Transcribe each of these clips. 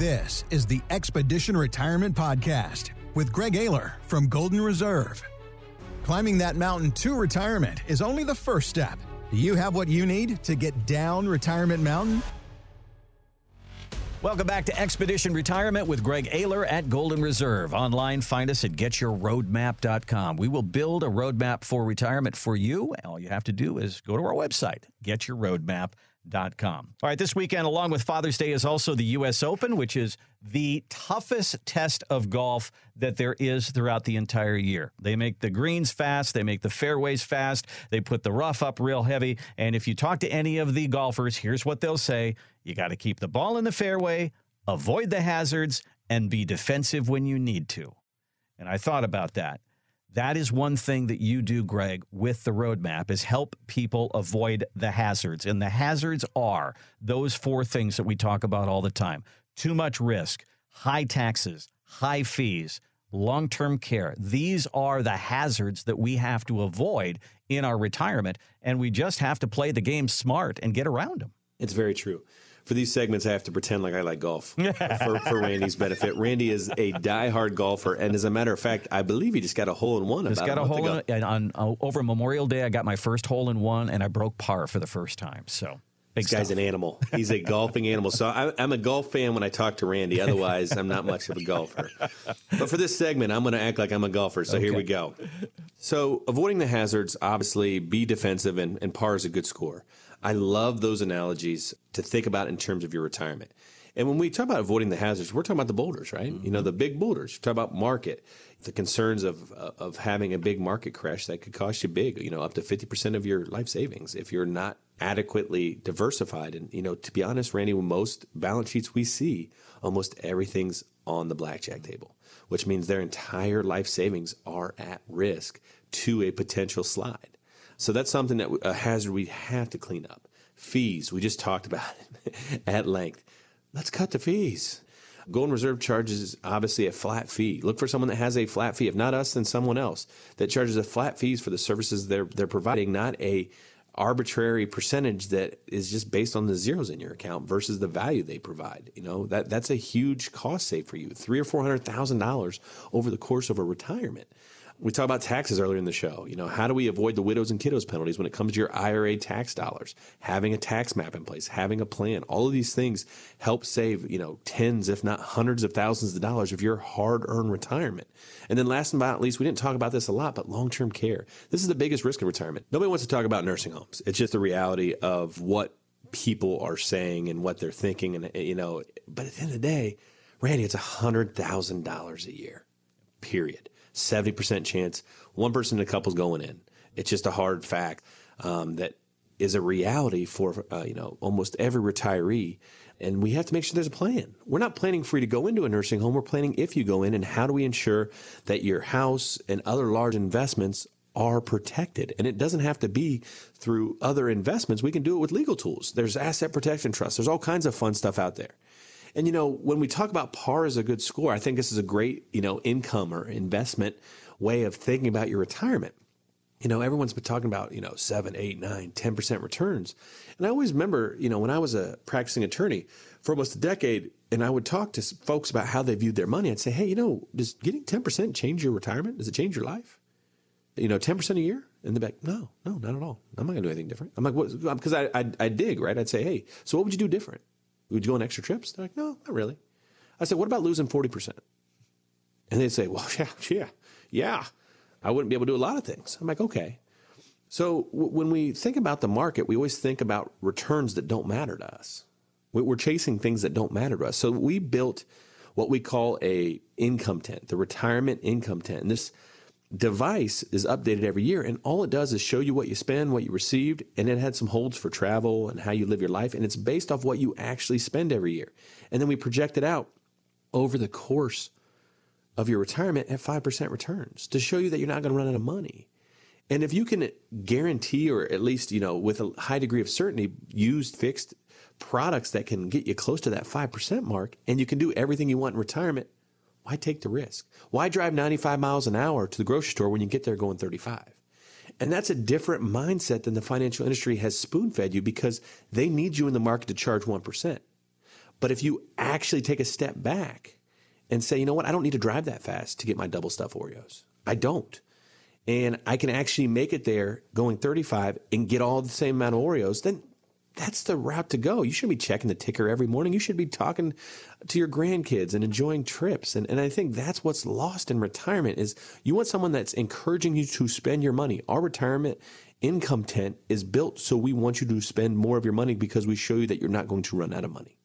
This is the Expedition Retirement Podcast with Greg Eyler from Golden Reserve. Climbing that mountain to retirement is only the first step. Do you have what you need to get down Retirement Mountain? Welcome back to Expedition Retirement with Greg Eyler at Golden Reserve. Online, find us at getyourroadmap.com. We will build a roadmap for retirement for you. All you have to do is go to our website, getyourroadmap.com. All right, this weekend, along with Father's Day, is also the U.S. Open, which is the toughest test of golf that there is throughout the entire year. They make the greens fast, they make the fairways fast, they put the rough up real heavy. And if you talk to any of the golfers, here's what they'll say you got to keep the ball in the fairway, avoid the hazards, and be defensive when you need to. And I thought about that. That is one thing that you do, Greg, with the roadmap is help people avoid the hazards. And the hazards are those four things that we talk about all the time. Too much risk, high taxes, high fees, long-term care. These are the hazards that we have to avoid in our retirement and we just have to play the game smart and get around them. It's very true for these segments, I have to pretend like I like golf for, for, Randy's benefit. Randy is a die-hard golfer, and as a matter of fact, I believe he just got a hole in one. Just got a, a hole in, and on uh, over Memorial Day. I got my first hole in one, and I broke par for the first time. So. Big this guy's stuff. an animal. He's a golfing animal. So I, I'm a golf fan when I talk to Randy. Otherwise, I'm not much of a golfer. But for this segment, I'm going to act like I'm a golfer. So okay. here we go. So avoiding the hazards, obviously, be defensive, and, and par is a good score. I love those analogies to think about in terms of your retirement. And when we talk about avoiding the hazards, we're talking about the boulders, right? Mm-hmm. You know, mm-hmm. the big boulders. You talk about market, the concerns of of having a big market crash that could cost you big, you know, up to 50% of your life savings if you're not adequately diversified. And, you know, to be honest, Randy, most balance sheets we see, almost everything's on the blackjack table, which means their entire life savings are at risk to a potential slide. So that's something that a hazard we have to clean up. Fees, we just talked about it at length. Let's cut the fees. Golden Reserve charges obviously a flat fee. Look for someone that has a flat fee. If not us, then someone else that charges a flat fees for the services they're they're providing, not a arbitrary percentage that is just based on the zeros in your account versus the value they provide. You know that that's a huge cost save for you, three or four hundred thousand dollars over the course of a retirement. We talked about taxes earlier in the show. You know, how do we avoid the widows and kiddos penalties when it comes to your IRA tax dollars? Having a tax map in place, having a plan, all of these things help save, you know, tens, if not hundreds of thousands of dollars of your hard earned retirement. And then last but not least, we didn't talk about this a lot, but long term care. This is the biggest risk in retirement. Nobody wants to talk about nursing homes. It's just the reality of what people are saying and what they're thinking. And, you know, but at the end of the day, Randy, it's $100,000 a year, period. 70% chance one person in a couple's going in. It's just a hard fact um, that is a reality for uh, you know almost every retiree and we have to make sure there's a plan. We're not planning for you to go into a nursing home. We're planning if you go in and how do we ensure that your house and other large investments are protected. And it doesn't have to be through other investments. We can do it with legal tools. There's asset protection trusts. There's all kinds of fun stuff out there. And you know, when we talk about par as a good score, I think this is a great, you know, income or investment way of thinking about your retirement. You know, everyone's been talking about, you know, seven, eight, nine, 10% returns. And I always remember, you know, when I was a practicing attorney for almost a decade, and I would talk to folks about how they viewed their money, I'd say, hey, you know, does getting 10% change your retirement? Does it change your life? You know, 10% a year? And they're like, no, no, not at all. I'm not going to do anything different. I'm like, what? Because I, I, I dig, right? I'd say, hey, so what would you do different? Would you go on extra trips? They're like, no, not really. I said, what about losing 40%? And they'd say, well, yeah, yeah, yeah. I wouldn't be able to do a lot of things. I'm like, okay. So w- when we think about the market, we always think about returns that don't matter to us. We're chasing things that don't matter to us. So we built what we call a income tent, the retirement income tent. And this device is updated every year and all it does is show you what you spend what you received and it had some holds for travel and how you live your life and it's based off what you actually spend every year. And then we project it out over the course of your retirement at 5% returns to show you that you're not going to run out of money. And if you can guarantee or at least you know with a high degree of certainty use fixed products that can get you close to that 5% mark and you can do everything you want in retirement why take the risk? Why drive 95 miles an hour to the grocery store when you get there going 35? And that's a different mindset than the financial industry has spoon fed you because they need you in the market to charge 1%. But if you actually take a step back and say, you know what, I don't need to drive that fast to get my double stuff Oreos. I don't. And I can actually make it there going 35 and get all the same amount of Oreos, then that's the route to go. You shouldn't be checking the ticker every morning. You should be talking to your grandkids and enjoying trips. And, and I think that's what's lost in retirement is you want someone that's encouraging you to spend your money. Our retirement income tent is built so we want you to spend more of your money because we show you that you're not going to run out of money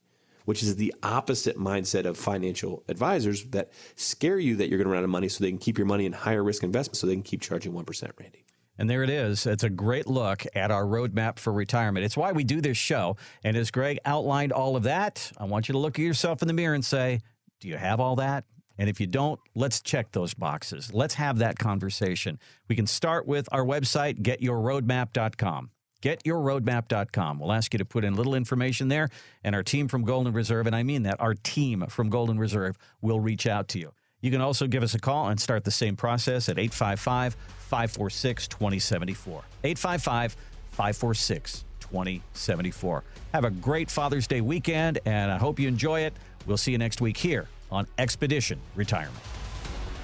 which is the opposite mindset of financial advisors that scare you that you're going to run out of money so they can keep your money in higher risk investments so they can keep charging 1%, Randy. And there it is. It's a great look at our roadmap for retirement. It's why we do this show. And as Greg outlined all of that, I want you to look at yourself in the mirror and say, Do you have all that? And if you don't, let's check those boxes. Let's have that conversation. We can start with our website, getyourroadmap.com. Getyourroadmap.com. We'll ask you to put in little information there, and our team from Golden Reserve, and I mean that, our team from Golden Reserve will reach out to you. You can also give us a call and start the same process at 855 546 2074. 855 546 2074. Have a great Father's Day weekend, and I hope you enjoy it. We'll see you next week here on Expedition Retirement.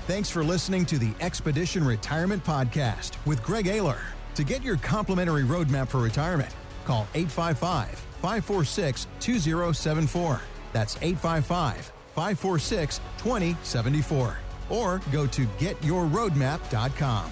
Thanks for listening to the Expedition Retirement Podcast with Greg Eyler. To get your complimentary roadmap for retirement, call 855 546 2074. That's 855 546 2074. Or go to getyourroadmap.com.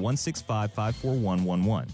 1655411.